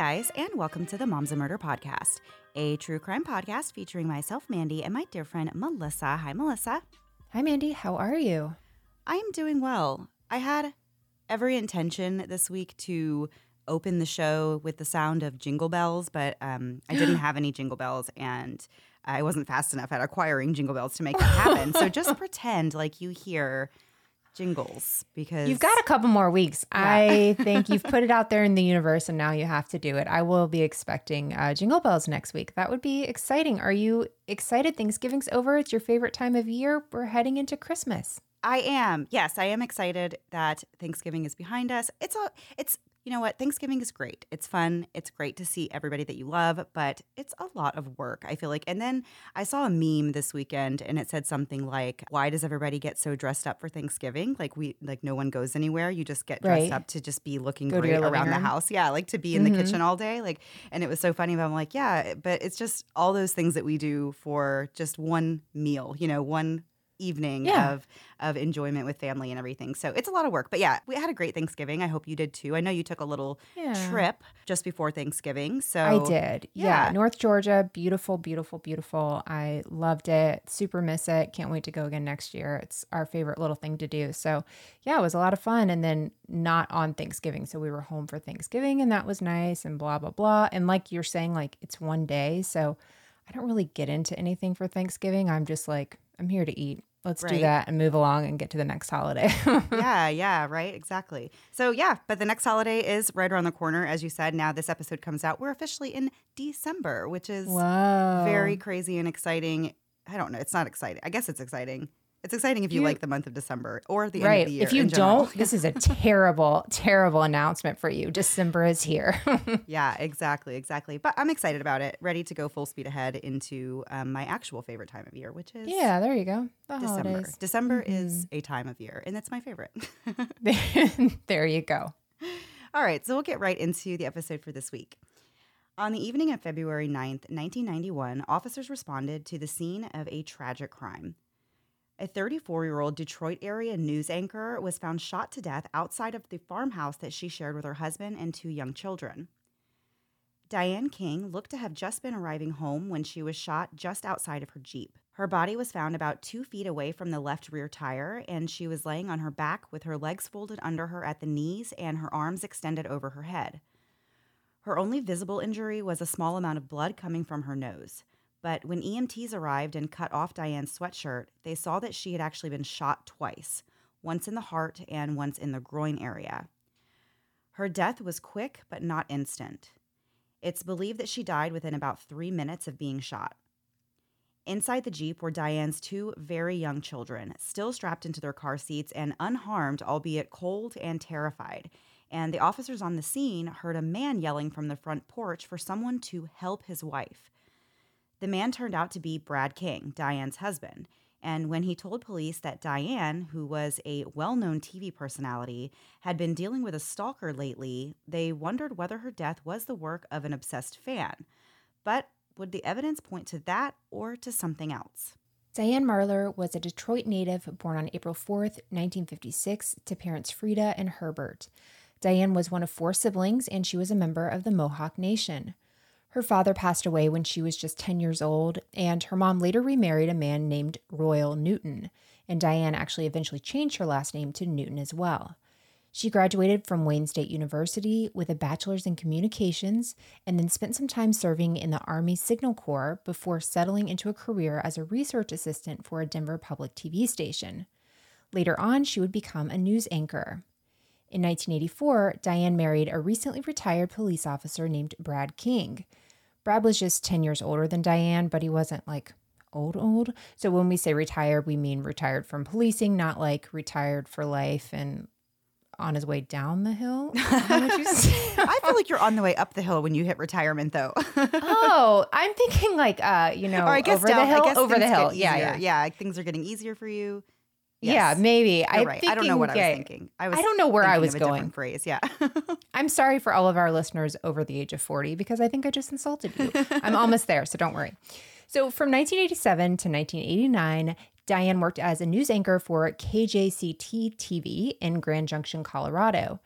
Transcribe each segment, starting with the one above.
Guys, and welcome to the Moms and Murder Podcast, a true crime podcast featuring myself, Mandy, and my dear friend Melissa. Hi, Melissa. Hi, Mandy. How are you? I am doing well. I had every intention this week to open the show with the sound of jingle bells, but um, I didn't have any jingle bells and I wasn't fast enough at acquiring jingle bells to make it happen. so just pretend like you hear jingles because You've got a couple more weeks. I think you've put it out there in the universe and now you have to do it. I will be expecting uh, Jingle Bells next week. That would be exciting. Are you excited? Thanksgiving's over. It's your favorite time of year. We're heading into Christmas. I am. Yes, I am excited that Thanksgiving is behind us. It's a it's you know what? Thanksgiving is great. It's fun. It's great to see everybody that you love, but it's a lot of work, I feel like. And then I saw a meme this weekend and it said something like, "Why does everybody get so dressed up for Thanksgiving? Like we like no one goes anywhere. You just get dressed Right. up to just be looking Go great around the house. Yeah, like to be in the Mhm. kitchen all day. Like and it was so funny, but I'm like, yeah, but it's just all those things that we do for just one meal, you know, one evening Yeah. of of enjoyment with family and everything. So it's a lot of work. But yeah, we had a great Thanksgiving. I hope you did too. I know you took a little Yeah. trip just before Thanksgiving. So I did. Yeah. yeah. North Georgia, beautiful, beautiful, beautiful. I loved it. Super miss it. Can't wait to go again next year. It's our favorite little thing to do. So, yeah, it was a lot of fun. And then not on Thanksgiving. So, we were home for Thanksgiving and that was nice and blah, blah, blah. And like you're saying, like it's one day. So, I don't really get into anything for Thanksgiving. I'm just like, I'm here to eat. Let's do that and move along and get to the next holiday. yeah, yeah, right, exactly. So yeah, but the next holiday is right around the corner, as you said. Now this episode comes out. We're officially in December, which is Wow. very crazy and exciting. I don't know. It's not exciting. I guess it's exciting. It's exciting if you, You- like the month of December or the end of the year. If you don't, this is a terrible, terrible announcement for you. December is here. Yeah, exactly, exactly. But I'm excited about it. Ready to go full speed ahead into um, my actual favorite time of year, which is yeah, there you go. The December. holidays. December is a time of year, and that's my favorite. there you go. All right, so we'll get right into the episode for this week. On the evening of February 9th, 1991, officers responded to the scene of a tragic crime. A 34 year old Detroit area news anchor was found shot to death outside of the farmhouse that she shared with her husband and two young children. Diane King looked to have just been arriving home when she was shot just outside of her Jeep. Her body was found about two feet away from the left rear tire, and she was laying on her back with her legs folded under her at the knees and her arms extended over her head. Her only visible injury was a small amount of blood coming from her nose. But when EMTs arrived and cut off Diane's sweatshirt, they saw that she had actually been shot twice once in the heart and once in the groin area. Her death was quick but not instant. It's believed that she died within about three minutes of being shot. Inside the Jeep were Diane's two very young children, still strapped into their car seats and unharmed, albeit cold and terrified. And the officers on the scene heard a man yelling from the front porch for someone to help his wife. The man turned out to be Brad King, Diane's husband. And when he told police that Diane, who was a well known TV personality, had been dealing with a stalker lately, they wondered whether her death was the work of an obsessed fan. But would the evidence point to that or to something else? Diane Marlar was a Detroit native born on April 4th, 1956, to parents Frida and Herbert. Diane was one of four siblings and she was a member of the Mohawk Nation. Her father passed away when she was just 10 years old, and her mom later remarried a man named Royal Newton, and Diane actually eventually changed her last name to Newton as well. She graduated from Wayne State University with a bachelor's in communications and then spent some time serving in the Army Signal Corps before settling into a career as a research assistant for a Denver public TV station. Later on, she would become a news anchor. In 1984, Diane married a recently retired police officer named Brad King. Brad was just 10 years older than Diane, but he wasn't like old, old. So when we say retired, we mean retired from policing, not like retired for life and on his way down the hill. I feel like you're on the way up the hill when you hit retirement, though. oh, I'm thinking like, uh, you know, or I guess over down, the hill, over the hill. Yeah, yeah, yeah. Things are getting easier for you. Yes. Yeah, maybe. I right. I don't know what I was thinking. I was. I don't know where I was going. Phrase. Yeah. I'm sorry for all of our listeners over the age of 40 because I think I just insulted you. I'm almost there, so don't worry. So from 1987 to 1989, Diane worked as a news anchor for KJCT TV in Grand Junction, Colorado.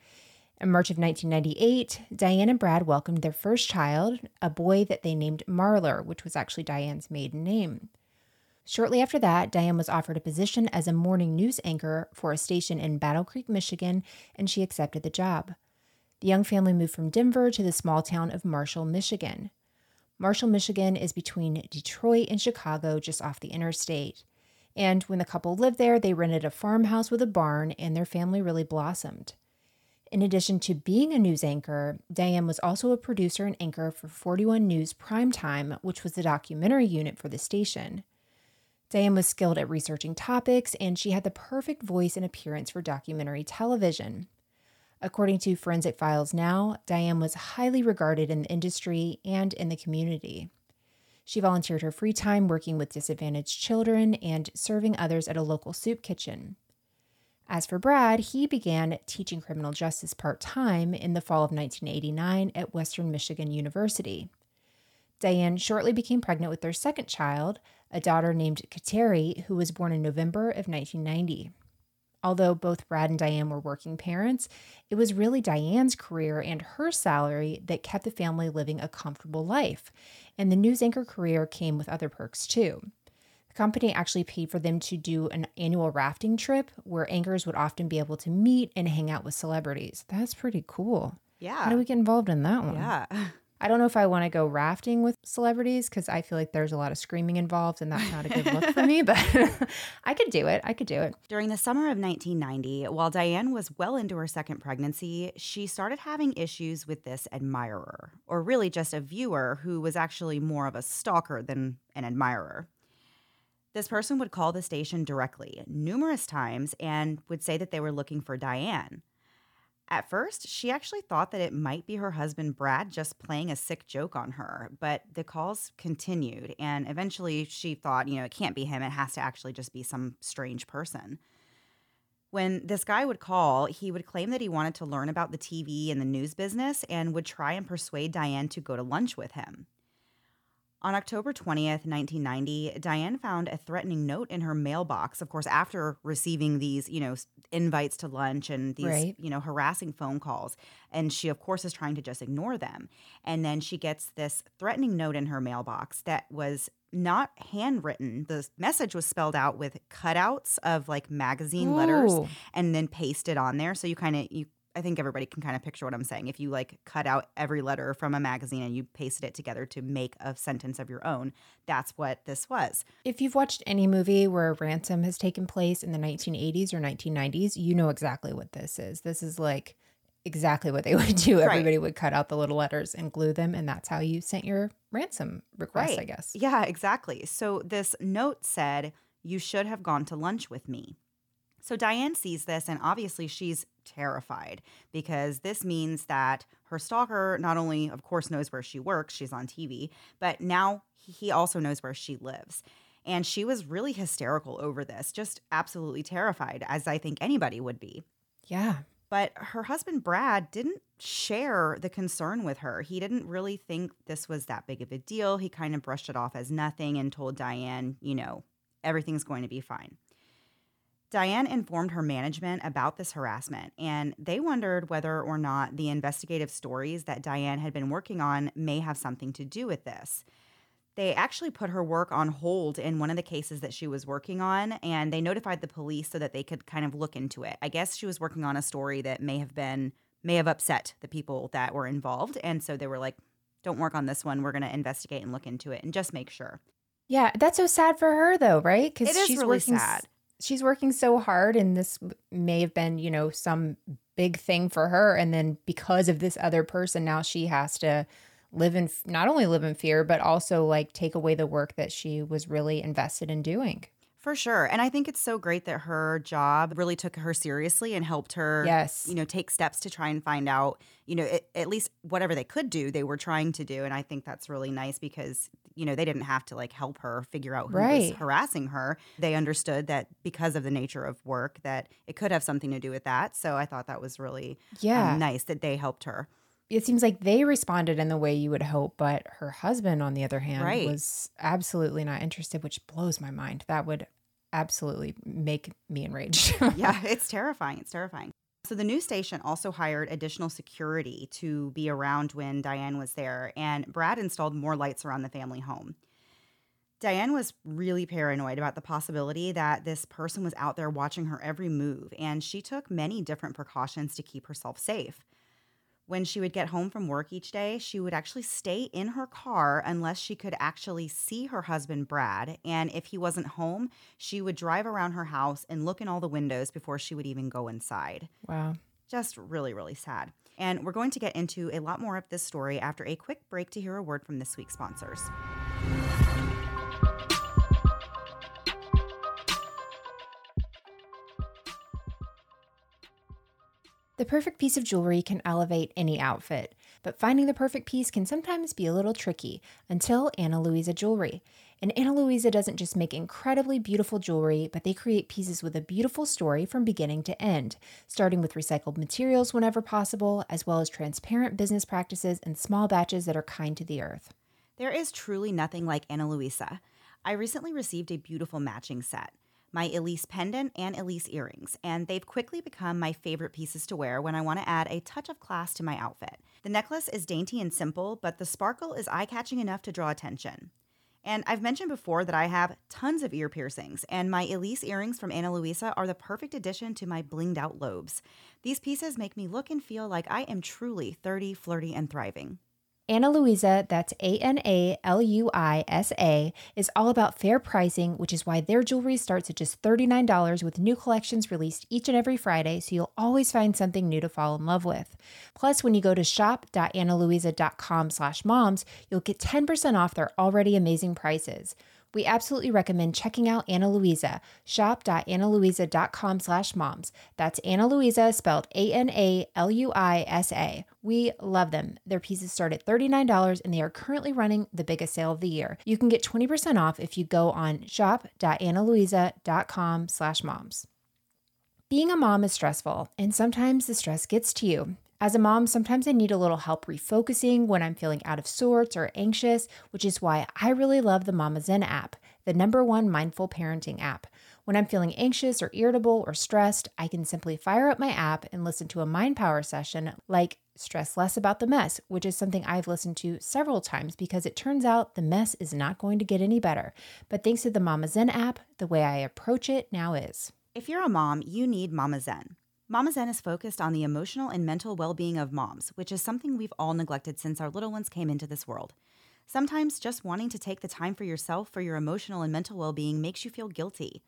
In March of 1998, Diane and Brad welcomed their first child, a boy that they named Marlar, which was actually Diane's maiden name. Shortly after that, Diane was offered a position as a morning news anchor for a station in Battle Creek, Michigan, and she accepted the job. The young family moved from Denver to the small town of Marshall, Michigan. Marshall, Michigan is between Detroit and Chicago, just off the interstate. And when the couple lived there, they rented a farmhouse with a barn, and their family really blossomed. In addition to being a news anchor, Diane was also a producer and anchor for 41 News Primetime, which was the documentary unit for the station. Diane was skilled at researching topics, and she had the perfect voice and appearance for documentary television. According to Forensic Files Now, Diane was highly regarded in the industry and in the community. She volunteered her free time working with disadvantaged children and serving others at a local soup kitchen. As for Brad, he began teaching criminal justice part time in the fall of 1989 at Western Michigan University. Diane shortly became pregnant with their second child, a daughter named Kateri, who was born in November of 1990. Although both Brad and Diane were working parents, it was really Diane's career and her salary that kept the family living a comfortable life. And the news anchor career came with other perks too. The company actually paid for them to do an annual rafting trip where anchors would often be able to meet and hang out with celebrities. That's pretty cool. Yeah. How do we get involved in that one? Yeah. I don't know if I want to go rafting with celebrities because I feel like there's a lot of screaming involved and that's not a good look for me, but I could do it. I could do it. During the summer of 1990, while Diane was well into her second pregnancy, she started having issues with this admirer, or really just a viewer who was actually more of a stalker than an admirer. This person would call the station directly numerous times and would say that they were looking for Diane. At first, she actually thought that it might be her husband Brad just playing a sick joke on her, but the calls continued, and eventually she thought, you know, it can't be him, it has to actually just be some strange person. When this guy would call, he would claim that he wanted to learn about the TV and the news business and would try and persuade Diane to go to lunch with him. On October 20th, 1990, Diane found a threatening note in her mailbox, of course, after receiving these, you know, invites to lunch and these, right. you know, harassing phone calls. And she, of course, is trying to just ignore them. And then she gets this threatening note in her mailbox that was not handwritten. The message was spelled out with cutouts of like magazine letters and then pasted on there. So you kind of you I think everybody can kind of picture what I'm saying. If you like cut out every letter from a magazine and you pasted it together to make a sentence of your own, that's what this was. If you've watched any movie where a ransom has taken place in the 1980s or 1990s, you know exactly what this is. This is like exactly what they would do. Everybody would cut out the little letters and glue them, and that's how you sent your ransom request, I guess. Yeah, exactly. So this note said, You should have gone to lunch with me. So Diane sees this, and obviously she's terrified because this means that her stalker not only, of course, knows where she works, she's on TV, but now he also knows where she lives. And she was really hysterical over this, just absolutely terrified, as I think anybody would be. Yeah. But her husband, Brad, didn't share the concern with her. He didn't really think this was that big of a deal. He kind of brushed it off as nothing and told Diane, you know, everything's going to be fine. Diane informed her management about this harassment, and they wondered whether or not the investigative stories that Diane had been working on may have something to do with this. They actually put her work on hold in one of the cases that she was working on, and they notified the police so that they could kind of look into it. I guess she was working on a story that may have been may have upset the people that were involved, and so they were like, "Don't work on this one. We're going to investigate and look into it and just make sure." Yeah, that's so sad for her though, right? Because she's really working, sad. She's working so hard, and this may have been, you know, some big thing for her. And then because of this other person, now she has to live in not only live in fear, but also like take away the work that she was really invested in doing. For sure. And I think it's so great that her job really took her seriously and helped her, Yes. you know, take steps to try and find out, you know, it, at least whatever they could do, they were trying to do. And I think that's really nice because, you know, they didn't have to like help her figure out who was harassing her. They understood that because of the nature of work that it could have something to do with that. So I thought that was really um, Yeah. nice that they helped her. It seems like they responded in the way you would hope, but her husband, on the other hand, Right. was absolutely not interested, which blows my mind. That would absolutely make me enraged. yeah, it's terrifying. It's terrifying. So the news station also hired additional security to be around when Diane was there, and Brad installed more lights around the family home. Diane was really paranoid about the possibility that this person was out there watching her every move, and she took many different precautions to keep herself safe. When she would get home from work each day, she would actually stay in her car unless she could actually see her husband, Brad. And if he wasn't home, she would drive around her house and look in all the windows before she would even go inside. wow. Just really, really sad. And we're going to get into a lot more of this story after a quick break to hear a word from this week's sponsors. The perfect piece of jewelry can elevate any outfit, but finding the perfect piece can sometimes be a little tricky until Ana Luisa Jewelry. And Ana Luisa doesn't just make incredibly beautiful jewelry, but they create pieces with a beautiful story from beginning to end, starting with recycled materials whenever possible, as well as transparent business practices and small batches that are kind to the earth. There is truly nothing like Ana Luisa. I recently received a beautiful matching set my Elise pendant and Elise earrings, and they've quickly become my favorite pieces to wear when I want to add a touch of class to my outfit. The necklace is dainty and simple, but the sparkle is eye catching enough to draw attention. And I've mentioned before that I have tons of ear piercings, and my Elise earrings from Ana Luisa are the perfect addition to my blinged out lobes. These pieces make me look and feel like I am truly 30, flirty, and thriving. Ana Luisa, that's A N A L U I S A, is all about fair pricing, which is why their jewelry starts at just $39 with new collections released each and every Friday, so you'll always find something new to fall in love with. Plus, when you go to shop.analuisa.com slash moms, you'll get 10% off their already amazing prices. We absolutely recommend checking out Ana Luisa, shop.analuisa.com slash moms. That's Ana Luisa, spelled A-N-A-L-U-I-S-A. We love them. Their pieces start at $39 and they are currently running the biggest sale of the year. You can get 20% off if you go on shop.analuisa.com slash moms. Being a mom is stressful, and sometimes the stress gets to you. As a mom, sometimes I need a little help refocusing when I'm feeling out of sorts or anxious, which is why I really love the Mama Zen app, the number one mindful parenting app. When I'm feeling anxious or irritable or stressed, I can simply fire up my app and listen to a mind power session like Stress Less About the Mess, which is something I've listened to several times because it turns out the mess is not going to get any better. But thanks to the Mama Zen app, the way I approach it now is. If you're a mom, you need Mama Zen. Mama Zen is focused on the emotional and mental well being of moms, which is something we've all neglected since our little ones came into this world. Sometimes just wanting to take the time for yourself for your emotional and mental well being makes you feel guilty.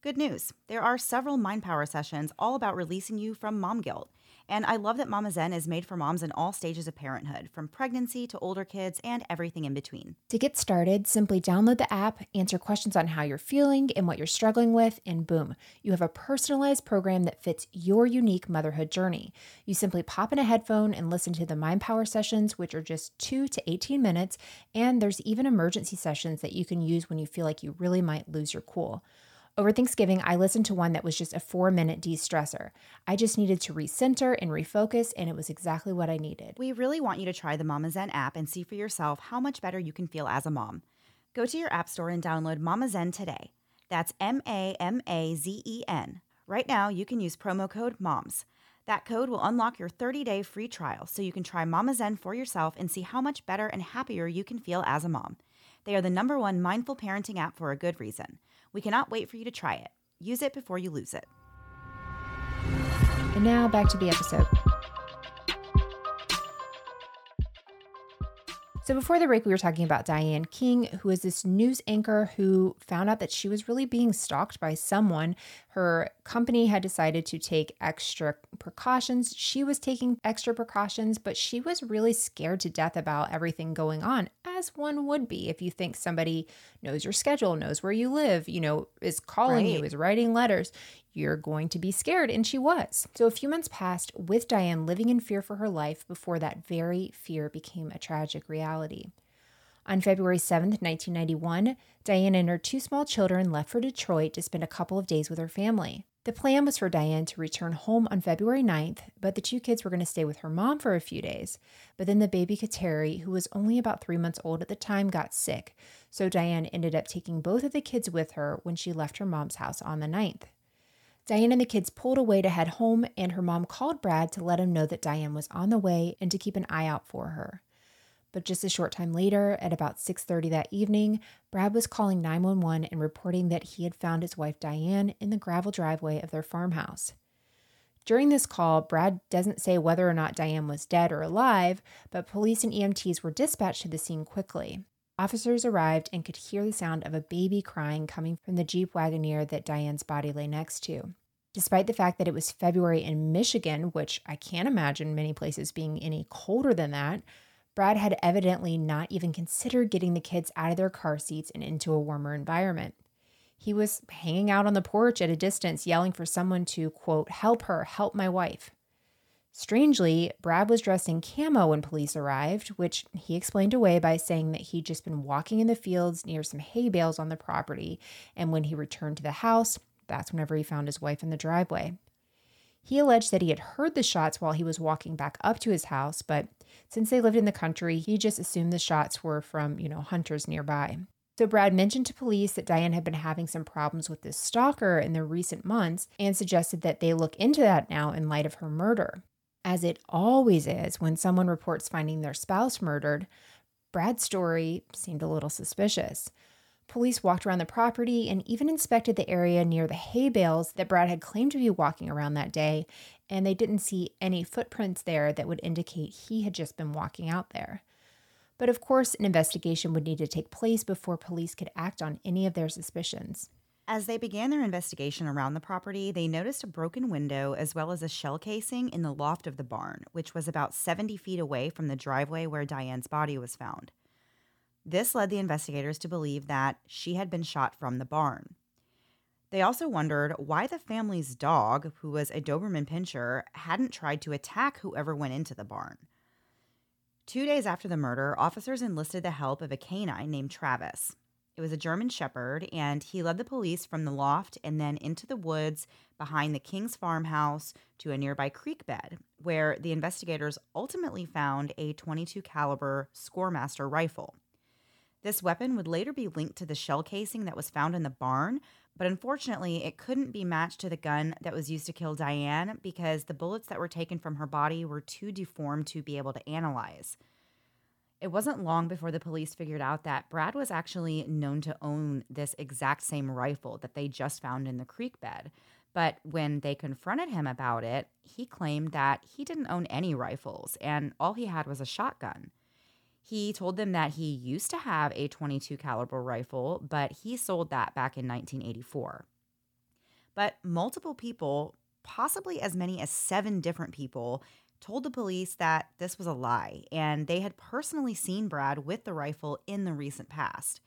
Good news there are several Mind Power sessions all about releasing you from mom guilt. And I love that Mama Zen is made for moms in all stages of parenthood, from pregnancy to older kids and everything in between. To get started, simply download the app, answer questions on how you're feeling and what you're struggling with, and boom, you have a personalized program that fits your unique motherhood journey. You simply pop in a headphone and listen to the Mind Power sessions, which are just 2 to 18 minutes, and there's even emergency sessions that you can use when you feel like you really might lose your cool. Over Thanksgiving, I listened to one that was just a four minute de stressor. I just needed to recenter and refocus, and it was exactly what I needed. We really want you to try the Mama Zen app and see for yourself how much better you can feel as a mom. Go to your app store and download Mama Zen today. That's M A M A Z E N. Right now, you can use promo code MOMS. That code will unlock your 30 day free trial so you can try Mama Zen for yourself and see how much better and happier you can feel as a mom. They are the number one mindful parenting app for a good reason. We cannot wait for you to try it. Use it before you lose it. And now back to the episode. So, before the break, we were talking about Diane King, who is this news anchor who found out that she was really being stalked by someone. Her company had decided to take extra precautions. She was taking extra precautions, but she was really scared to death about everything going on, as one would be if you think somebody knows your schedule, knows where you live, you know, is calling right. you, is writing letters you're going to be scared. And she was. So a few months passed with Diane living in fear for her life before that very fear became a tragic reality. On February 7th, 1991, Diane and her two small children left for Detroit to spend a couple of days with her family. The plan was for Diane to return home on February 9th, but the two kids were going to stay with her mom for a few days. But then the baby Kateri, who was only about three months old at the time, got sick, so Diane ended up taking both of the kids with her when she left her mom's house on the 9th. Diane and the kids pulled away to head home, and her mom called Brad to let him know that Diane was on the way and to keep an eye out for her. But just a short time later, at about 6:30 that evening, Brad was calling 911 and reporting that he had found his wife Diane in the gravel driveway of their farmhouse. During this call, Brad doesn't say whether or not Diane was dead or alive, but police and EMTs were dispatched to the scene quickly. Officers arrived and could hear the sound of a baby crying coming from the Jeep Wagoneer that Diane's body lay next to. Despite the fact that it was February in Michigan, which I can't imagine many places being any colder than that, Brad had evidently not even considered getting the kids out of their car seats and into a warmer environment. He was hanging out on the porch at a distance, yelling for someone to, quote, help her, help my wife. Strangely, Brad was dressed in camo when police arrived, which he explained away by saying that he'd just been walking in the fields near some hay bales on the property, and when he returned to the house, that's whenever he found his wife in the driveway. He alleged that he had heard the shots while he was walking back up to his house, but since they lived in the country, he just assumed the shots were from, you know, hunters nearby. So Brad mentioned to police that Diane had been having some problems with this stalker in the recent months and suggested that they look into that now in light of her murder. As it always is when someone reports finding their spouse murdered, Brad's story seemed a little suspicious. Police walked around the property and even inspected the area near the hay bales that Brad had claimed to be walking around that day, and they didn't see any footprints there that would indicate he had just been walking out there. But of course, an investigation would need to take place before police could act on any of their suspicions. As they began their investigation around the property, they noticed a broken window as well as a shell casing in the loft of the barn, which was about 70 feet away from the driveway where Diane's body was found. This led the investigators to believe that she had been shot from the barn. They also wondered why the family's dog, who was a Doberman Pinscher, hadn't tried to attack whoever went into the barn. Two days after the murder, officers enlisted the help of a canine named Travis. It was a German Shepherd, and he led the police from the loft and then into the woods behind the King's farmhouse to a nearby creek bed, where the investigators ultimately found a 22 caliber Scoremaster rifle. This weapon would later be linked to the shell casing that was found in the barn, but unfortunately, it couldn't be matched to the gun that was used to kill Diane because the bullets that were taken from her body were too deformed to be able to analyze. It wasn't long before the police figured out that Brad was actually known to own this exact same rifle that they just found in the creek bed. But when they confronted him about it, he claimed that he didn't own any rifles and all he had was a shotgun. He told them that he used to have a 22 caliber rifle, but he sold that back in 1984. But multiple people, possibly as many as 7 different people, told the police that this was a lie and they had personally seen Brad with the rifle in the recent past.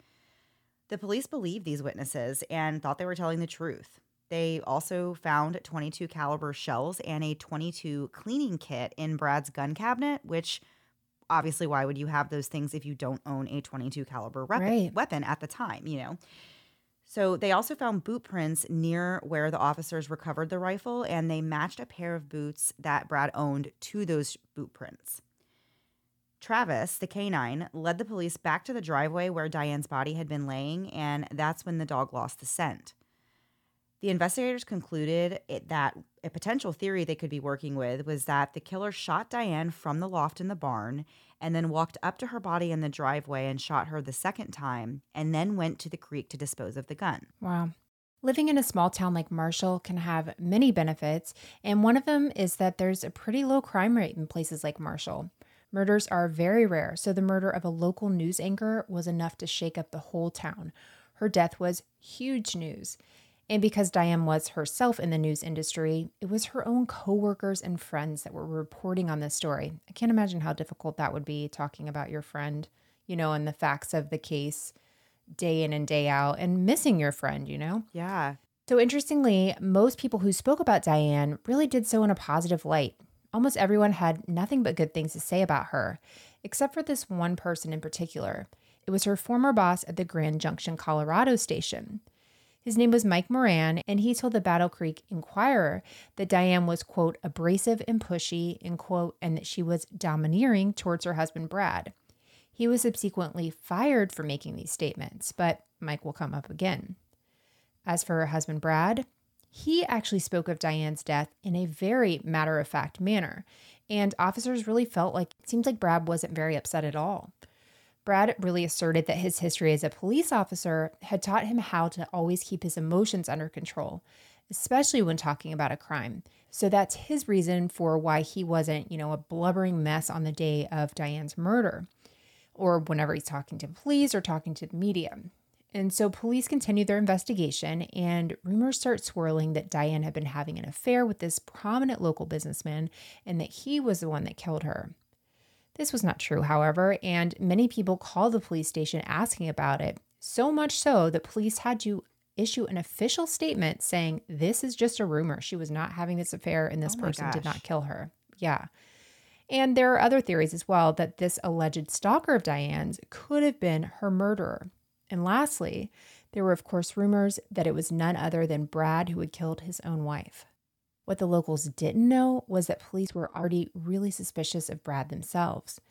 The police believed these witnesses and thought they were telling the truth. They also found 22 caliber shells and a 22 cleaning kit in Brad's gun cabinet, which obviously why would you have those things if you don't own a 22 caliber weapon, right. weapon at the time, you know? So they also found boot prints near where the officers recovered the rifle and they matched a pair of boots that Brad owned to those boot prints. Travis, the canine, led the police back to the driveway where Diane's body had been laying, and that's when the dog lost the scent. The investigators concluded it, that a potential theory they could be working with was that the killer shot Diane from the loft in the barn and then walked up to her body in the driveway and shot her the second time and then went to the creek to dispose of the gun. Wow. Living in a small town like Marshall can have many benefits, and one of them is that there's a pretty low crime rate in places like Marshall. Murders are very rare, so the murder of a local news anchor was enough to shake up the whole town. Her death was huge news. And because Diane was herself in the news industry, it was her own coworkers and friends that were reporting on this story. I can't imagine how difficult that would be talking about your friend, you know, and the facts of the case day in and day out and missing your friend, you know? Yeah. So interestingly, most people who spoke about Diane really did so in a positive light. Almost everyone had nothing but good things to say about her, except for this one person in particular. It was her former boss at the Grand Junction, Colorado station. His name was Mike Moran, and he told the Battle Creek Enquirer that Diane was, quote, abrasive and pushy, and quote, and that she was domineering towards her husband Brad. He was subsequently fired for making these statements, but Mike will come up again. As for her husband Brad, he actually spoke of Diane's death in a very matter of fact manner, and officers really felt like it seems like Brad wasn't very upset at all. Brad really asserted that his history as a police officer had taught him how to always keep his emotions under control, especially when talking about a crime. So that's his reason for why he wasn't, you know, a blubbering mess on the day of Diane's murder or whenever he's talking to police or talking to the media. And so police continue their investigation, and rumors start swirling that Diane had been having an affair with this prominent local businessman and that he was the one that killed her. This was not true, however, and many people called the police station asking about it, so much so that police had to issue an official statement saying this is just a rumor. She was not having this affair and this oh person gosh. did not kill her. Yeah. And there are other theories as well that this alleged stalker of Diane's could have been her murderer. And lastly, there were, of course, rumors that it was none other than Brad who had killed his own wife. What the locals didn't know was that police were already really suspicious of Brad themselves.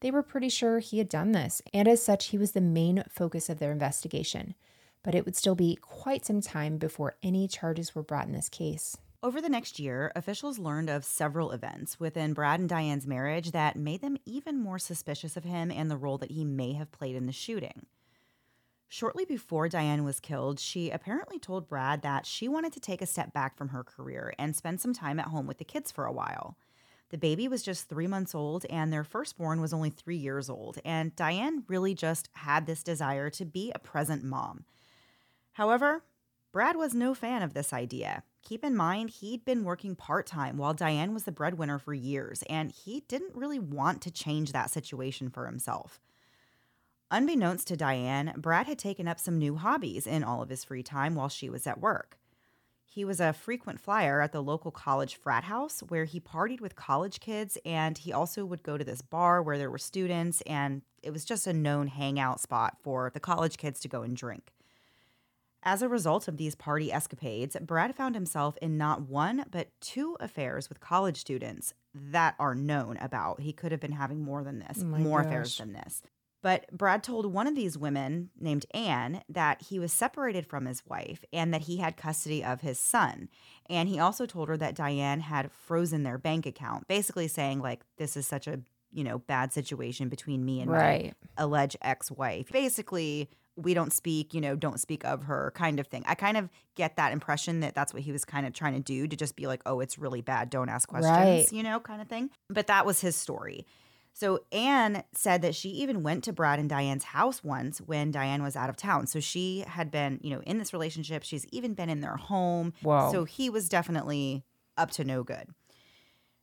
They were pretty sure he had done this, and as such, he was the main focus of their investigation. But it would still be quite some time before any charges were brought in this case. Over the next year, officials learned of several events within Brad and Diane's marriage that made them even more suspicious of him and the role that he may have played in the shooting. Shortly before Diane was killed, she apparently told Brad that she wanted to take a step back from her career and spend some time at home with the kids for a while. The baby was just three months old, and their firstborn was only three years old, and Diane really just had this desire to be a present mom. However, Brad was no fan of this idea. Keep in mind, he'd been working part time while Diane was the breadwinner for years, and he didn't really want to change that situation for himself. Unbeknownst to Diane, Brad had taken up some new hobbies in all of his free time while she was at work. He was a frequent flyer at the local college frat house where he partied with college kids, and he also would go to this bar where there were students, and it was just a known hangout spot for the college kids to go and drink. As a result of these party escapades, Brad found himself in not one, but two affairs with college students that are known about. He could have been having more than this, oh more gosh. affairs than this. But Brad told one of these women named Anne that he was separated from his wife and that he had custody of his son. And he also told her that Diane had frozen their bank account, basically saying, like, this is such a you know bad situation between me and Right. my alleged ex-wife. Basically, we don't speak, you know, don't speak of her kind of thing. I kind of get that impression that that's what he was kind of trying to do to just be like, "Oh, it's really bad, don't ask questions," Right. you know, kind of thing. But that was his story. So Anne said that she even went to Brad and Diane's house once when Diane was out of town. So she had been, you know, in this relationship. She's even been in their home. Whoa. So he was definitely up to no good.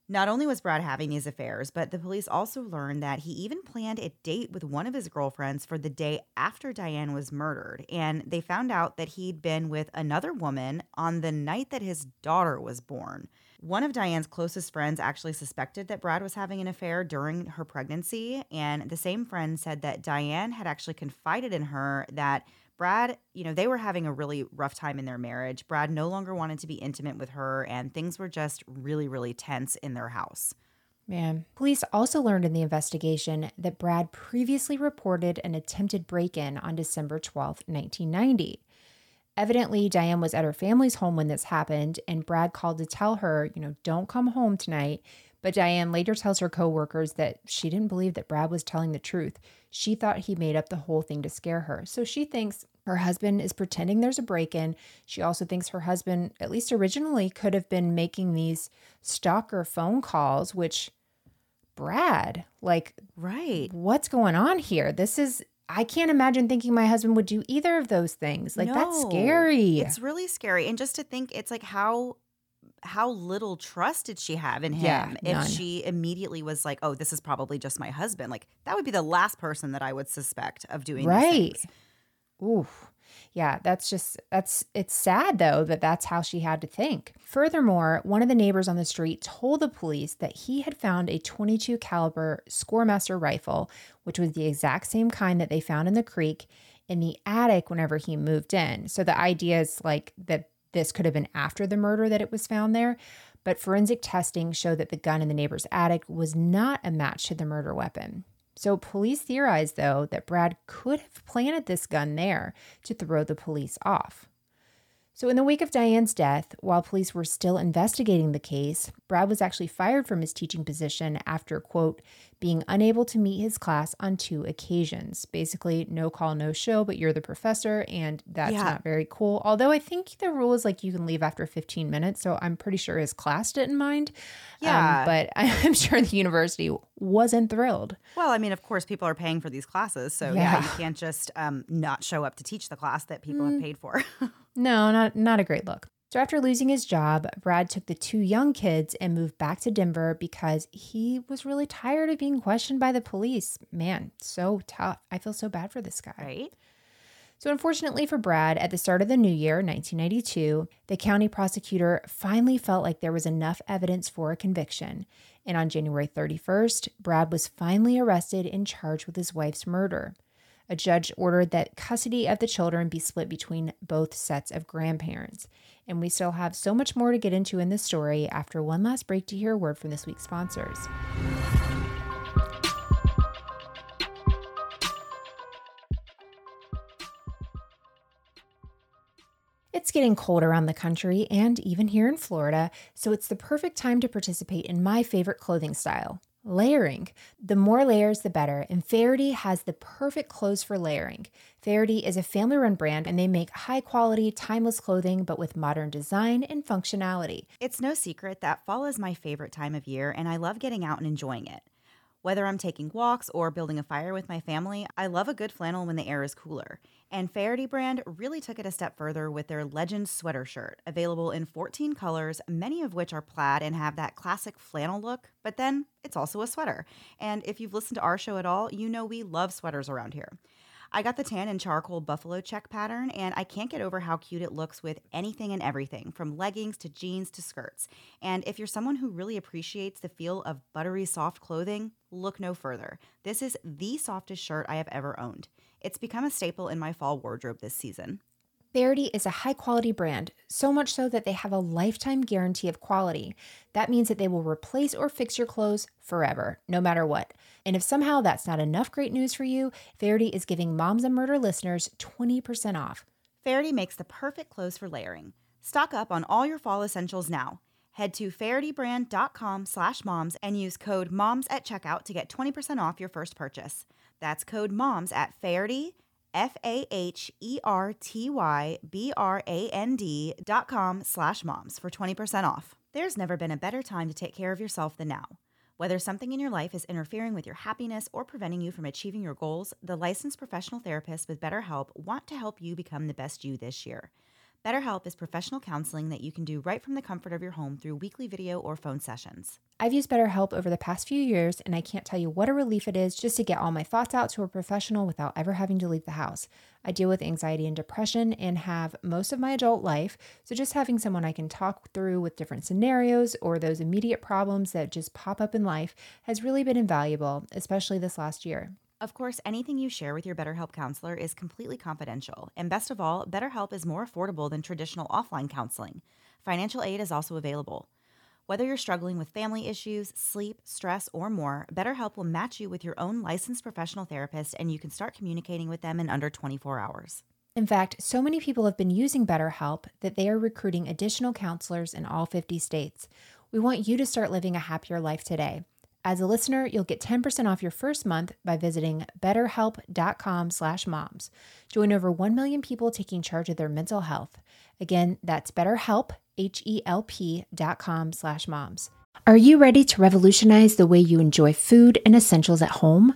Not only was Brad having these affairs, but the police also learned that he even planned a date with one of his girlfriends for the day after Diane was murdered. And they found out that he'd been with another woman on the night that his daughter was born. One of Diane's closest friends actually suspected that Brad was having an affair during her pregnancy. And the same friend said that Diane had actually confided in her that Brad, you know, they were having a really rough time in their marriage. Brad no longer wanted to be intimate with her, and things were just really, really tense in their house. Man. Police also learned in the investigation that Brad previously reported an attempted break in on December 12th, 1990. Evidently, Diane was at her family's home when this happened, and Brad called to tell her, you know, don't come home tonight. But Diane later tells her coworkers that she didn't believe that Brad was telling the truth. She thought he made up the whole thing to scare her. So she thinks her husband is pretending there's a break in. She also thinks her husband, at least originally, could have been making these stalker phone calls, which Brad, like, Right. what's going on here? This is, I can't imagine thinking my husband would do either of those things. Like, that's scary. It's really scary. And just to think, it's like how how little trust did she have in him Yeah, if none. she immediately was like, "Oh, this is probably just my husband." Like that would be the last person that I would suspect of doing right. Oof. Yeah, that's just that's it's sad though that that's how she had to think. Furthermore, one of the neighbors on the street told the police that he had found a 22 caliber Scoremaster rifle, which was the exact same kind that they found in the creek in the attic whenever he moved in. So the idea is like that this could have been after the murder that it was found there, but forensic testing showed that the gun in the neighbor's attic was not a match to the murder weapon. So police theorized, though, that Brad could have planted this gun there to throw the police off. So, in the wake of Diane's death, while police were still investigating the case, Brad was actually fired from his teaching position after, quote, being unable to meet his class on two occasions. Basically, no call, no show, but you're the professor, and that's Yeah. not very cool. Although I think the rule is like you can leave after 15 minutes, so I'm pretty sure his class didn't mind. Um, Yeah. but I'm sure the university wasn't thrilled. Well, I mean, of course, people are paying for these classes, so yeah, Yeah. you can't just um, not show up to teach the class that people have paid for. No, not not a great look. So after losing his job, Brad took the two young kids and moved back to Denver because he was really tired of being questioned by the police. Man, so tough. I feel so bad for this guy. right? So, unfortunately for Brad, at the start of the new year, 1992, the county prosecutor finally felt like there was enough evidence for a conviction. And on January 31st, Brad was finally arrested and charged with his wife's murder. A judge ordered that custody of the children be split between both sets of grandparents. And we still have so much more to get into in this story after one last break to hear a word from this week's sponsors. It's getting cold around the country and even here in Florida, so it's the perfect time to participate in my favorite clothing style layering. The more layers, the better, and Faherty has the perfect clothes for layering. Faherty is a family run brand and they make high quality, timeless clothing but with modern design and functionality. It's no secret that fall is my favorite time of year, and I love getting out and enjoying it. Whether I'm taking walks or building a fire with my family, I love a good flannel when the air is cooler. And Faherty brand really took it a step further with their Legend sweater shirt, available in 14 colors, many of which are plaid and have that classic flannel look, but then it's also a sweater. And if you've listened to our show at all, you know we love sweaters around here. I got the tan and charcoal buffalo check pattern, and I can't get over how cute it looks with anything and everything, from leggings to jeans to skirts. And if you're someone who really appreciates the feel of buttery soft clothing, look no further. This is the softest shirt I have ever owned. It's become a staple in my fall wardrobe this season. Faherty is a high quality brand, so much so that they have a lifetime guarantee of quality. That means that they will replace or fix your clothes forever, no matter what. And if somehow that's not enough great news for you, Faherty is giving Moms and Murder listeners 20% off. Faherty makes the perfect clothes for layering. Stock up on all your fall essentials now. Head to fahertybrand.com slash moms and use code MOMS at checkout to get 20% off your first purchase. That's code MOMS at Faherty, F A H E R T Y B R A N D dot com slash moms for 20% off. There's never been a better time to take care of yourself than now. Whether something in your life is interfering with your happiness or preventing you from achieving your goals, the licensed professional therapists with BetterHelp want to help you become the best you this year. BetterHelp is professional counseling that you can do right from the comfort of your home through weekly video or phone sessions. I've used BetterHelp over the past few years, and I can't tell you what a relief it is just to get all my thoughts out to a professional without ever having to leave the house. I deal with anxiety and depression and have most of my adult life, so just having someone I can talk through with different scenarios or those immediate problems that just pop up in life has really been invaluable, especially this last year. Of course, anything you share with your BetterHelp counselor is completely confidential. And best of all, BetterHelp is more affordable than traditional offline counseling. Financial aid is also available. Whether you're struggling with family issues, sleep, stress, or more, BetterHelp will match you with your own licensed professional therapist and you can start communicating with them in under 24 hours. In fact, so many people have been using BetterHelp that they are recruiting additional counselors in all 50 states. We want you to start living a happier life today. As a listener, you'll get 10% off your first month by visiting betterhelp.com slash moms. Join over 1 million people taking charge of their mental health. Again, that's betterhelp, H-E-L-P dot com slash moms. Are you ready to revolutionize the way you enjoy food and essentials at home?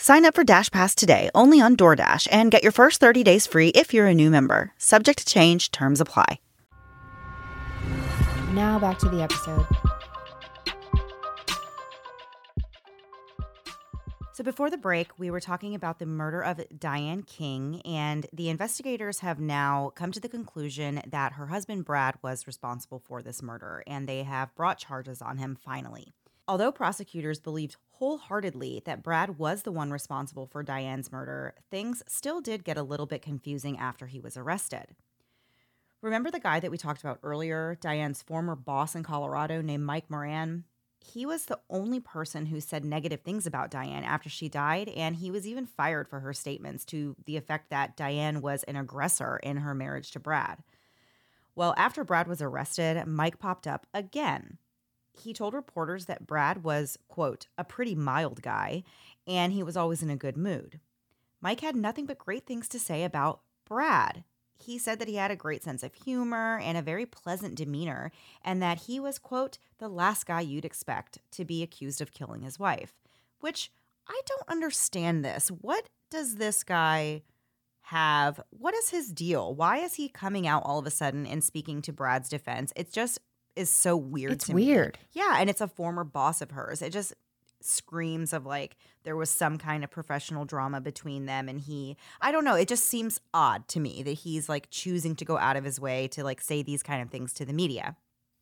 Sign up for Dash Pass today only on DoorDash and get your first 30 days free if you're a new member. Subject to change, terms apply. Now back to the episode. So, before the break, we were talking about the murder of Diane King, and the investigators have now come to the conclusion that her husband Brad was responsible for this murder, and they have brought charges on him finally. Although prosecutors believed wholeheartedly that Brad was the one responsible for Diane's murder, things still did get a little bit confusing after he was arrested. Remember the guy that we talked about earlier, Diane's former boss in Colorado named Mike Moran? He was the only person who said negative things about Diane after she died, and he was even fired for her statements to the effect that Diane was an aggressor in her marriage to Brad. Well, after Brad was arrested, Mike popped up again he told reporters that Brad was, quote, a pretty mild guy and he was always in a good mood. Mike had nothing but great things to say about Brad. He said that he had a great sense of humor and a very pleasant demeanor, and that he was, quote, the last guy you'd expect to be accused of killing his wife. Which I don't understand this. What does this guy have what is his deal? Why is he coming out all of a sudden and speaking to Brad's defense? It's just is so weird It's to me. weird. Yeah, and it's a former boss of hers. It just screams of like there was some kind of professional drama between them and he I don't know, it just seems odd to me that he's like choosing to go out of his way to like say these kind of things to the media.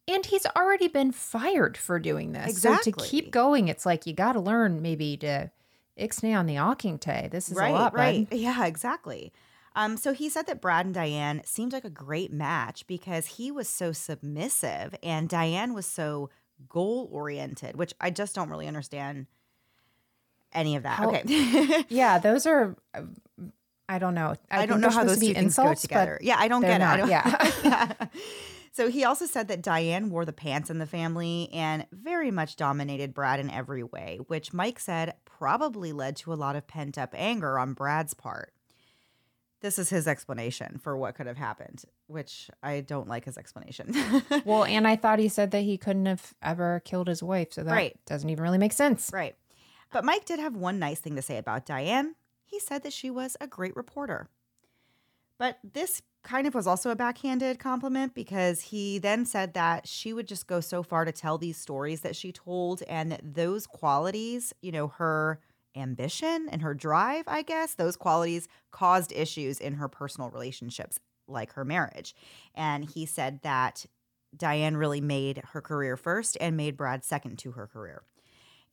And he's already been fired for doing this. So to keep going, it's like you got to learn maybe to ixnay on the awking tay. This is right, a lot, right. bud. Yeah, exactly. Um, so he said that Brad and Diane seemed like a great match because he was so submissive and Diane was so goal oriented, which I just don't really understand any of that. How- okay. Yeah, those are. I don't know. I, I don't know how those two insults, go together. Yeah, I don't get it. I not. don't- Yeah. So he also said that Diane wore the pants in the family and very much dominated Brad in every way, which Mike said probably led to a lot of pent up anger on Brad's part. This is his explanation for what could have happened, which I don't like his explanation. well, and I thought he said that he couldn't have ever killed his wife, so that Right. doesn't even really make sense. right. But Mike did have one nice thing to say about Diane. He said that she was a great reporter. But this kind of was also a backhanded compliment because he then said that she would just go so far to tell these stories that she told and that those qualities, you know, her ambition and her drive, I guess, those qualities caused issues in her personal relationships like her marriage. And he said that Diane really made her career first and made Brad second to her career.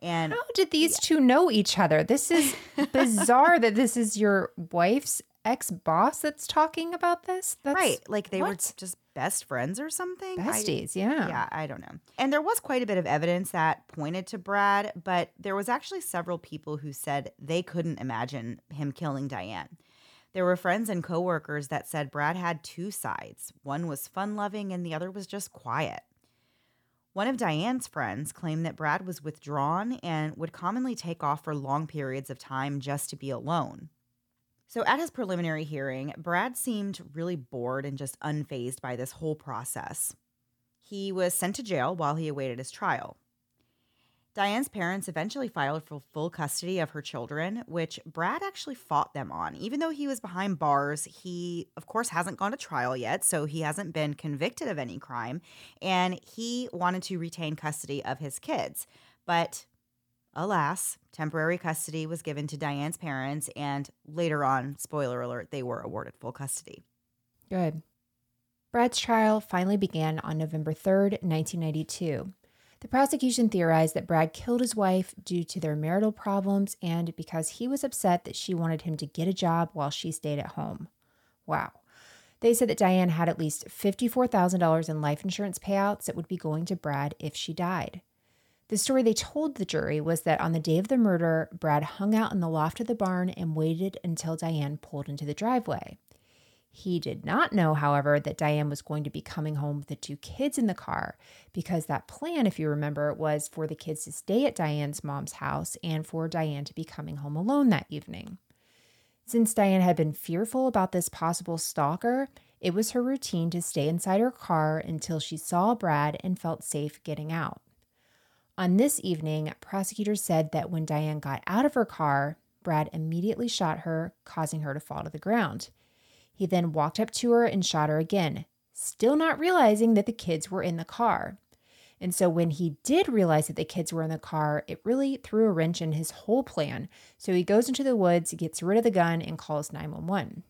And How did these two know each other? This is bizarre that this is your wife's ex boss that's talking about this. That's right, like they were just best friends or something. I- besties. yeah. Yeah, I don't know. And there was quite a bit of evidence that pointed to Brad, but there was actually several people who said they couldn't imagine him killing Diane. There were friends and coworkers that said Brad had two sides. One was fun-loving and the other was just quiet. One of Diane's friends claimed that Brad was withdrawn and would commonly take off for long periods of time just to be alone. So, at his preliminary hearing, Brad seemed really bored and just unfazed by this whole process. He was sent to jail while he awaited his trial. Diane's parents eventually filed for full custody of her children, which Brad actually fought them on. Even though he was behind bars, he, of course, hasn't gone to trial yet, so he hasn't been convicted of any crime, and he wanted to retain custody of his kids. But alas, temporary custody was given to Diane's parents, and later on, spoiler alert, they were awarded full custody. Good. Brad's trial finally began on November 3rd, 1992. The prosecution theorized that Brad killed his wife due to their marital problems and because he was upset that she wanted him to get a job while she stayed at home. Wow. They said that Diane had at least $54,000 in life insurance payouts that would be going to Brad if she died. The story they told the jury was that on the day of the murder, Brad hung out in the loft of the barn and waited until Diane pulled into the driveway. He did not know, however, that Diane was going to be coming home with the two kids in the car because that plan, if you remember, was for the kids to stay at Diane's mom's house and for Diane to be coming home alone that evening. Since Diane had been fearful about this possible stalker, it was her routine to stay inside her car until she saw Brad and felt safe getting out. On this evening, prosecutors said that when Diane got out of her car, Brad immediately shot her, causing her to fall to the ground. He then walked up to her and shot her again, still not realizing that the kids were in the car. And so when he did realize that the kids were in the car, it really threw a wrench in his whole plan. So he goes into the woods, gets rid of the gun, and calls 911.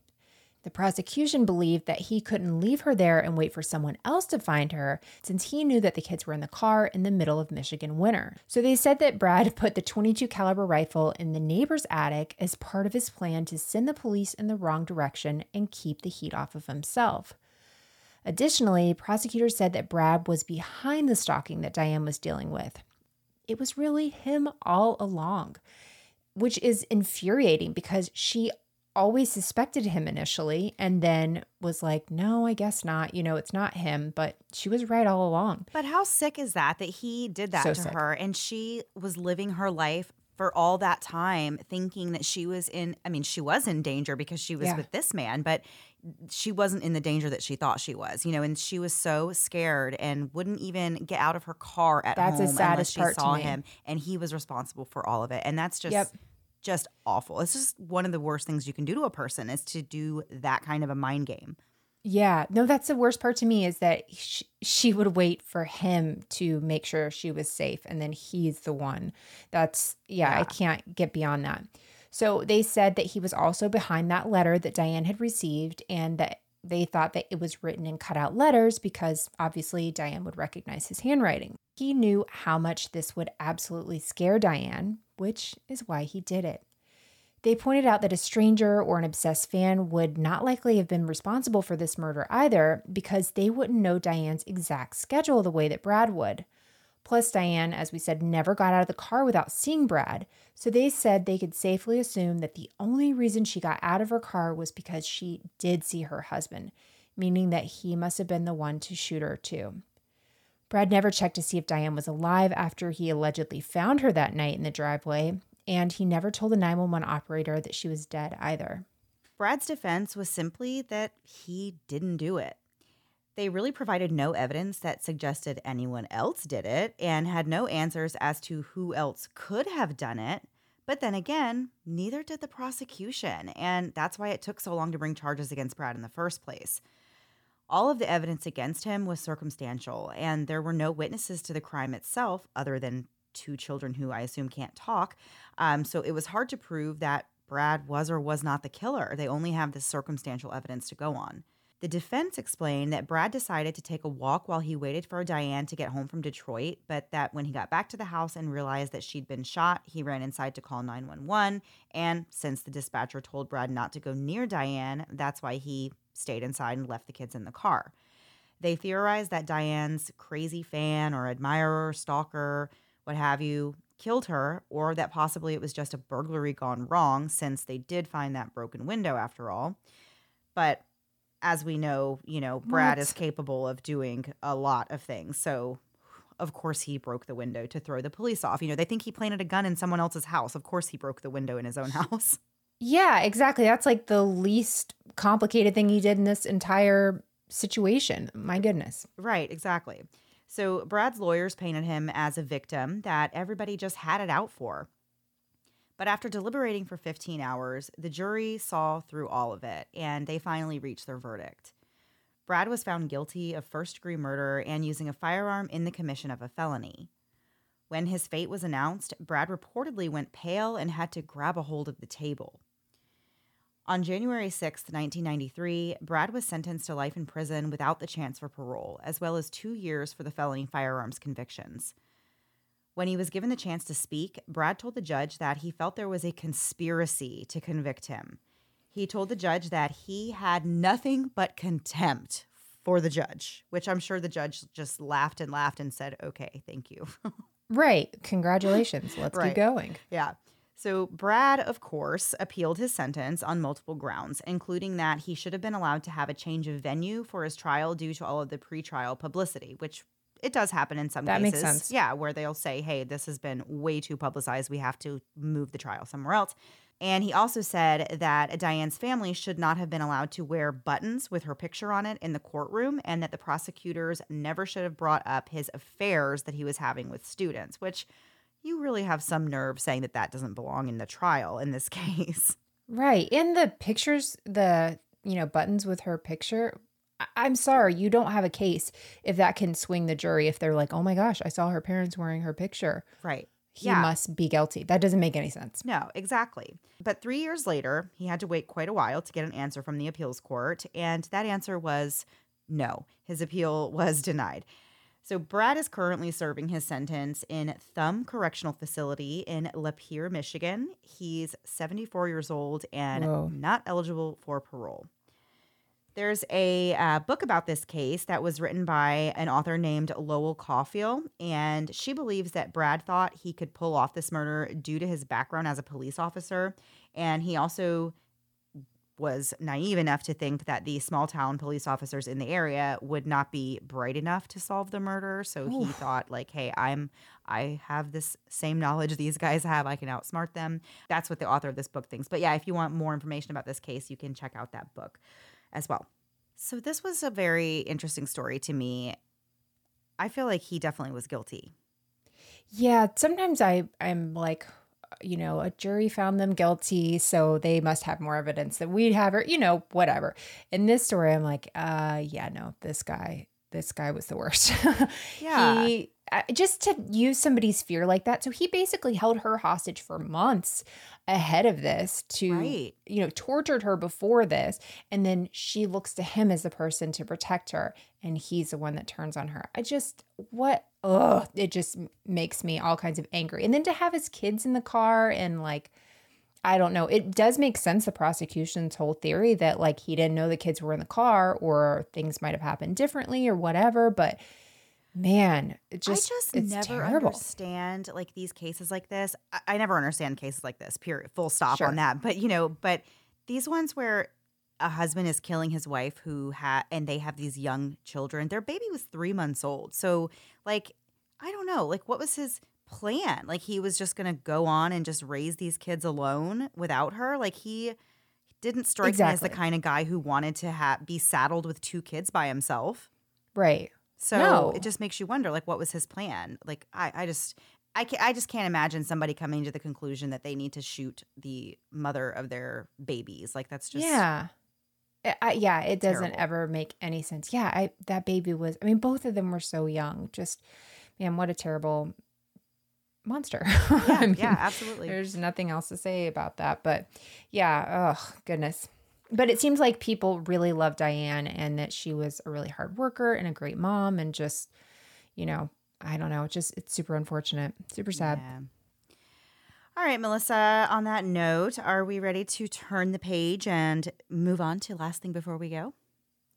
The prosecution believed that he couldn't leave her there and wait for someone else to find her since he knew that the kids were in the car in the middle of Michigan winter. So they said that Brad put the 22 caliber rifle in the neighbor's attic as part of his plan to send the police in the wrong direction and keep the heat off of himself. Additionally, prosecutors said that Brad was behind the stalking that Diane was dealing with. It was really him all along, which is infuriating because she always suspected him initially and then was like, no, I guess not. You know, it's not him, but she was right all along. But how sick is that that he did that So to sick. her and she was living her life for all that time thinking that she was in I mean she was in danger because she was Yeah. with this man but she wasn't in the danger that she thought she was you know and she was so scared and wouldn't even get out of her car at That's the home unless she part saw him and he was responsible for all of it and that's just Yep. Just awful. It's just one of the worst things you can do to a person is to do that kind of a mind game. Yeah, no, that's the worst part to me is that sh- she would wait for him to make sure she was safe, and then he's the one. That's, yeah, yeah, I can't get beyond that. So they said that he was also behind that letter that Diane had received, and that they thought that it was written in cutout letters because obviously Diane would recognize his handwriting. He knew how much this would absolutely scare Diane, which is why he did it. They pointed out that a stranger or an obsessed fan would not likely have been responsible for this murder either because they wouldn't know Diane's exact schedule the way that Brad would. Plus, Diane, as we said, never got out of the car without seeing Brad, so they said they could safely assume that the only reason she got out of her car was because she did see her husband, meaning that he must have been the one to shoot her too. Brad never checked to see if Diane was alive after he allegedly found her that night in the driveway, and he never told the 911 operator that she was dead either. Brad's defense was simply that he didn't do it. They really provided no evidence that suggested anyone else did it and had no answers as to who else could have done it. But then again, neither did the prosecution, and that's why it took so long to bring charges against Brad in the first place. All of the evidence against him was circumstantial, and there were no witnesses to the crime itself other than two children who I assume can't talk. Um, so it was hard to prove that Brad was or was not the killer. They only have this circumstantial evidence to go on. The defense explained that Brad decided to take a walk while he waited for Diane to get home from Detroit, but that when he got back to the house and realized that she'd been shot, he ran inside to call 911. And since the dispatcher told Brad not to go near Diane, that's why he stayed inside and left the kids in the car. They theorized that Diane's crazy fan or admirer, stalker, what have you, killed her, or that possibly it was just a burglary gone wrong, since they did find that broken window after all. But as we know, you know, Brad what? is capable of doing a lot of things. So, of course, he broke the window to throw the police off. You know, they think he planted a gun in someone else's house. Of course, he broke the window in his own house. Yeah, exactly. That's like the least complicated thing he did in this entire situation. My goodness. Right, exactly. So Brad's lawyers painted him as a victim that everybody just had it out for. But after deliberating for 15 hours, the jury saw through all of it and they finally reached their verdict. Brad was found guilty of first degree murder and using a firearm in the commission of a felony. When his fate was announced, Brad reportedly went pale and had to grab a hold of the table. On January 6, 1993, Brad was sentenced to life in prison without the chance for parole, as well as two years for the felony firearms convictions. When he was given the chance to speak, Brad told the judge that he felt there was a conspiracy to convict him. He told the judge that he had nothing but contempt for the judge, which I'm sure the judge just laughed and laughed and said, okay, thank you. right. Congratulations. Let's right. keep going. Yeah. So, Brad, of course, appealed his sentence on multiple grounds, including that he should have been allowed to have a change of venue for his trial due to all of the pretrial publicity, which it does happen in some that cases. Makes sense. Yeah, where they'll say, hey, this has been way too publicized. We have to move the trial somewhere else. And he also said that Diane's family should not have been allowed to wear buttons with her picture on it in the courtroom, and that the prosecutors never should have brought up his affairs that he was having with students, which you really have some nerve saying that that doesn't belong in the trial in this case. Right. In the pictures, the, you know, buttons with her picture, I- am sorry, you don't have a case if that can swing the jury if they're like, oh my gosh, I saw her parents wearing her picture. Right. He yeah. must be guilty. That doesn't make any sense. No, exactly. But three years later, he had to wait quite a while to get an answer from the appeals court. And that answer was no. His appeal was denied. So Brad is currently serving his sentence in Thumb Correctional Facility in Lapeer, Michigan. He's 74 years old and Whoa. not eligible for parole. There's a uh, book about this case that was written by an author named Lowell Cauffiel, and she believes that Brad thought he could pull off this murder due to his background as a police officer. And he also was naive enough to think that the small town police officers in the area would not be bright enough to solve the murder so he thought like hey i'm i have this same knowledge these guys have i can outsmart them that's what the author of this book thinks but yeah if you want more information about this case you can check out that book as well. So this was a very interesting story to me. I feel like he definitely was guilty. Yeah sometimes i i'm like you know, a jury found them guilty, so they must have more evidence than we'd have, or, you know, whatever. In this story, I'm like, uh, yeah, no, this guy, this guy was the worst. Yeah. he, just to use somebody's fear like that. So he basically held her hostage for months ahead of this to, Right. you know, tortured her before this. And then she looks to him as the person to protect her. And he's the one that turns on her. I just, what? Ugh, it just makes me all kinds of angry. And then to have his kids in the car and like, I don't know. It does make sense, the prosecution's whole theory that like he didn't know the kids were in the car or things might have happened differently or whatever. But man, it just, I just it's never terrible. understand like these cases like this. I, I never understand cases like this. Period. Full stop Sure. on that. But you know, but these ones where a husband is killing his wife who had and they have these young children. Their baby was three months old. So like, I don't know. Like, what was his plan? Like, he was just going to go on and just raise these kids alone without her. Like, he didn't strike me as the kind of guy who wanted to ha- be saddled with two kids by himself. Right. So No. it just makes you wonder, like, what was his plan? Like, I, I just, I, I just can't imagine somebody coming to the conclusion that they need to shoot the mother of their babies. Like, that's just, yeah. I, I- yeah, it doesn't ever make any sense. Yeah, I that baby was I mean both of them were so young. Just man, what a terrible monster. I mean, yeah, absolutely. There's nothing else to say about that, but yeah, oh goodness. But it seems like people really love Diane and that she was a really hard worker and a great mom and just, you know, I don't know, It's just it's super unfortunate, super sad. Yeah. All right, Melissa, on that note, are we ready to turn the page and move on to last thing before we go?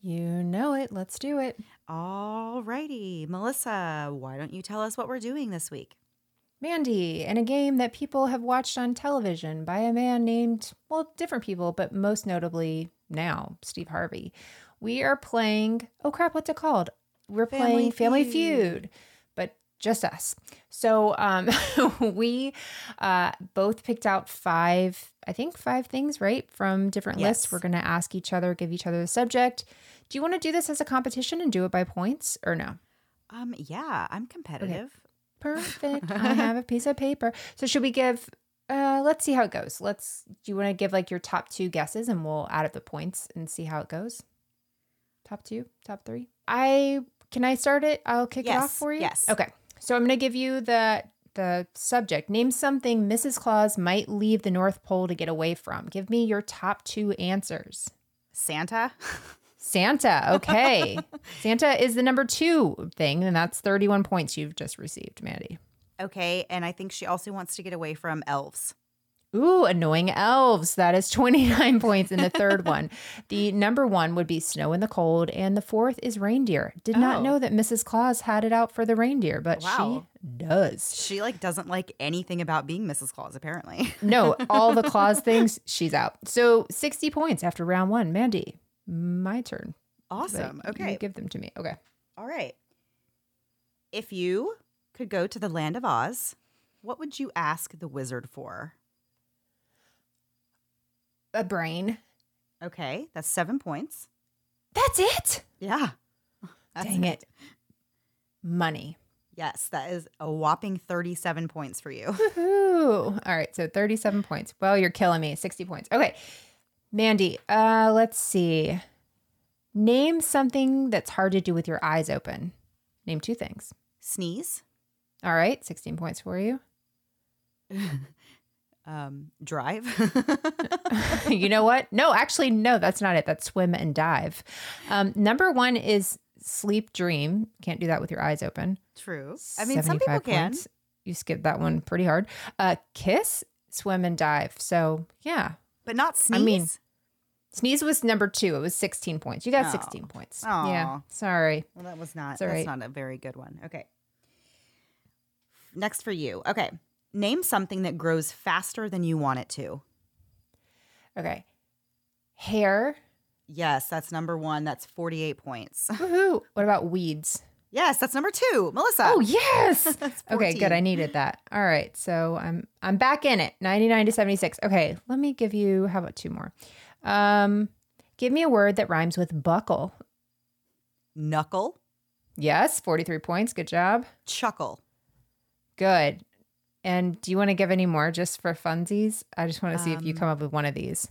You know it. Let's do it. All righty. Melissa, why don't you tell us what we're doing this week? Mandy, in a game that people have watched on television by a man named, well, different people, but most notably now, Steve Harvey. We are playing, oh crap, what's it called? We're playing Family Feud, but just us. So um, we uh, both picked out five, I think five things, right, from different lists. We're going to ask each other, give each other the subject. Do you want to do this as a competition and do it by points or no? Um, yeah, I'm competitive. Perfect. I have a piece of paper. So should we give uh let's see how it goes. Let's do you want to give like your top 2 guesses and we'll add up the points and see how it goes? Top 2, top 3. I can I start it? I'll kick it off for you. yes. Okay. So I'm going to give you the the subject. Name something Mrs. Claus might leave the North Pole to get away from. Give me your top 2 answers. Santa? Santa. Okay. Santa is the number 2 thing and that's 31 points you've just received, Mandy. Okay, and I think she also wants to get away from elves. Ooh, annoying elves. That is 29 points in the third one. The number one would be snow in the cold, and the fourth is reindeer. Did not Oh. know that Mrs. Claus had it out for the reindeer, but Wow. she does. She like doesn't like anything about being Mrs. Claus, apparently. No, all the Claus things, she's out. So 60 points after round one. Mandy, my turn. But Awesome. you Okay. give them to me. Okay. All right. If you could go to the land of Oz, what would you ask the wizard for? A brain. Okay, that's seven points. That's it. Yeah. That's Dang it. Money. Yes, that is a whopping 37 points for you. Ooh. All right. So 37 points. Well, you're killing me. 60 points. Okay. Mandy, uh, let's see. Name something that's hard to do with your eyes open. Name two things. Sneeze, All right. 16 points for you. um, drive. you know what? No, actually, no, that's not it. That's swim and dive. Um, number one is sleep dream. Can't do that with your eyes open. True. I mean, some people 75 can. points. You skipped that one pretty hard. Uh, kiss, swim, and dive. So, yeah. But not sneeze. I mean- Sneeze was number two. It was 16 points. You got Oh. 16 points. Aw. Yeah. Sorry. well, that was not. All That's not a very good one. Okay. Next for you. Okay. Name something that grows faster than you want it to. Okay. Hair. Yes, that's number one. That's 48 points. Woohoo. What about weeds? Yes, that's number two. Melissa. Oh, yes. okay, good. I needed that. All right. So I'm I'm back in it. 99 to 76. Okay, let me give you how about two more? Um give me a word that rhymes with buckle. Knuckle, Yes, 43 points. Good job. chuckle. Good. And do you want to give any more just for funsies? I just want to see if you come up with one of these.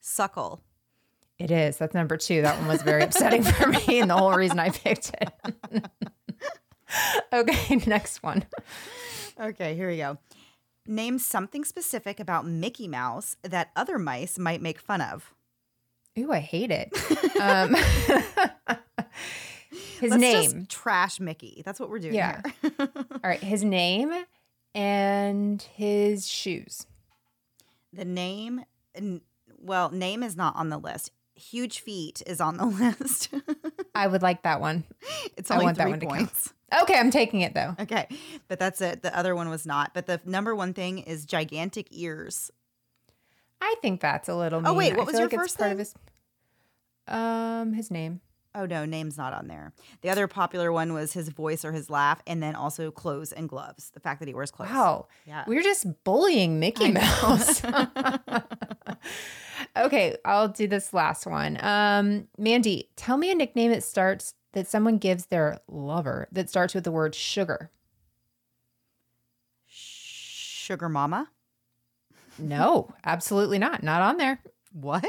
Suckle. It is. That's number two. That one was very upsetting for me, and the whole reason I picked it. okay, next one. Okay, here we go. Name something specific about Mickey Mouse that other mice might make fun of. Ooh, I hate it. Um, his Let's name. just trash Mickey. That's what we're doing Yeah. here. All right, his name and his shoes. The name, well, name is not on the list. Huge feet is on the list. I would like that one. it's I only want that three one to count. points. Okay, I'm taking it though. Okay, but that's it. The other one was not. But the number one thing is gigantic ears. I think that's a little. Oh, wait, what I was your like first part of thing? his- um, his name. Oh no, name's not on there. The other popular one was his voice or his laugh, and then also clothes and gloves. The fact that he wears clothes. Wow. Yeah. We're just bullying Mickey Mouse. okay, I'll do this last one. Um, Mandy, tell me a nickname that starts that someone gives their lover that starts with the word sugar. Sugar Mama. No, absolutely not. Not on there. What?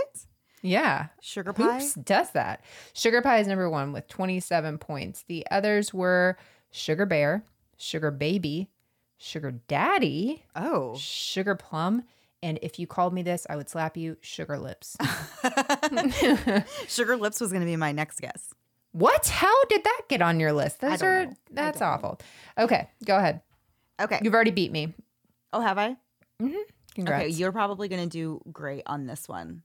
Yeah. Sugar pie. Oops, does that. Sugar Pie is number one with 27 points. The others were Sugar Bear, Sugar Baby, Sugar Daddy, Oh, Sugar Plum, and if you called me this, I would slap you, Sugar Lips. Sugar Lips was going to be my next guess. what? How did that get on your list? Those are know. That's awful. Okay, go ahead. Okay. You've already beat me. oh, have I? Mm-hmm. Congrats. Okay, you're probably going to do great on this one.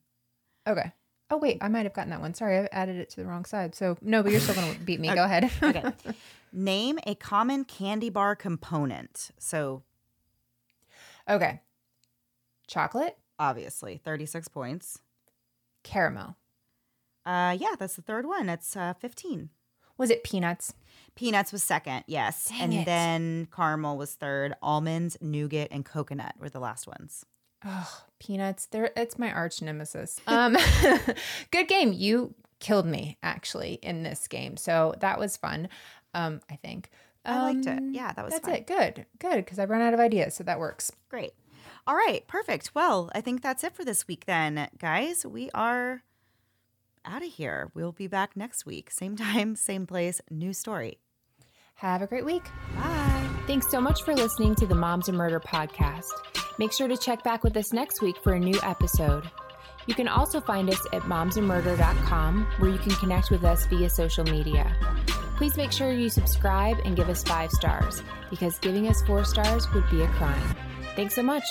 Okay. Oh wait, I might have gotten that one. Sorry, I added it to the wrong side. So no, but you're still going to beat me. Go ahead. Okay. Name a common candy bar component. So, okay. Chocolate, obviously, 36 points. caramel. Uh, yeah, that's the third one. It's uh, 15. Was it peanuts? Peanuts was second, yes. Dang and it. then caramel was third. Almonds, nougat, and coconut were the last ones. Oh, Peanuts. There, it's my arch nemesis. Um, good game. You killed me actually in this game, so that was fun. Um, I think. I liked it. Um, Yeah, that was fun. That's fun. it. Good. Good. Because I run out of ideas, so that works. Great. All right, perfect. Well, I think that's it for this week then, guys. We are out of here. We'll be back next week. Same time, same place, new story. Have a great week. Bye. Thanks so much for listening to the Moms and Murder podcast. Make sure to check back with us next week for a new episode. You can also find us at momsandmurder.com where you can connect with us via social media. Please make sure you subscribe and give us five stars because giving us four stars would be a crime. Thanks so much.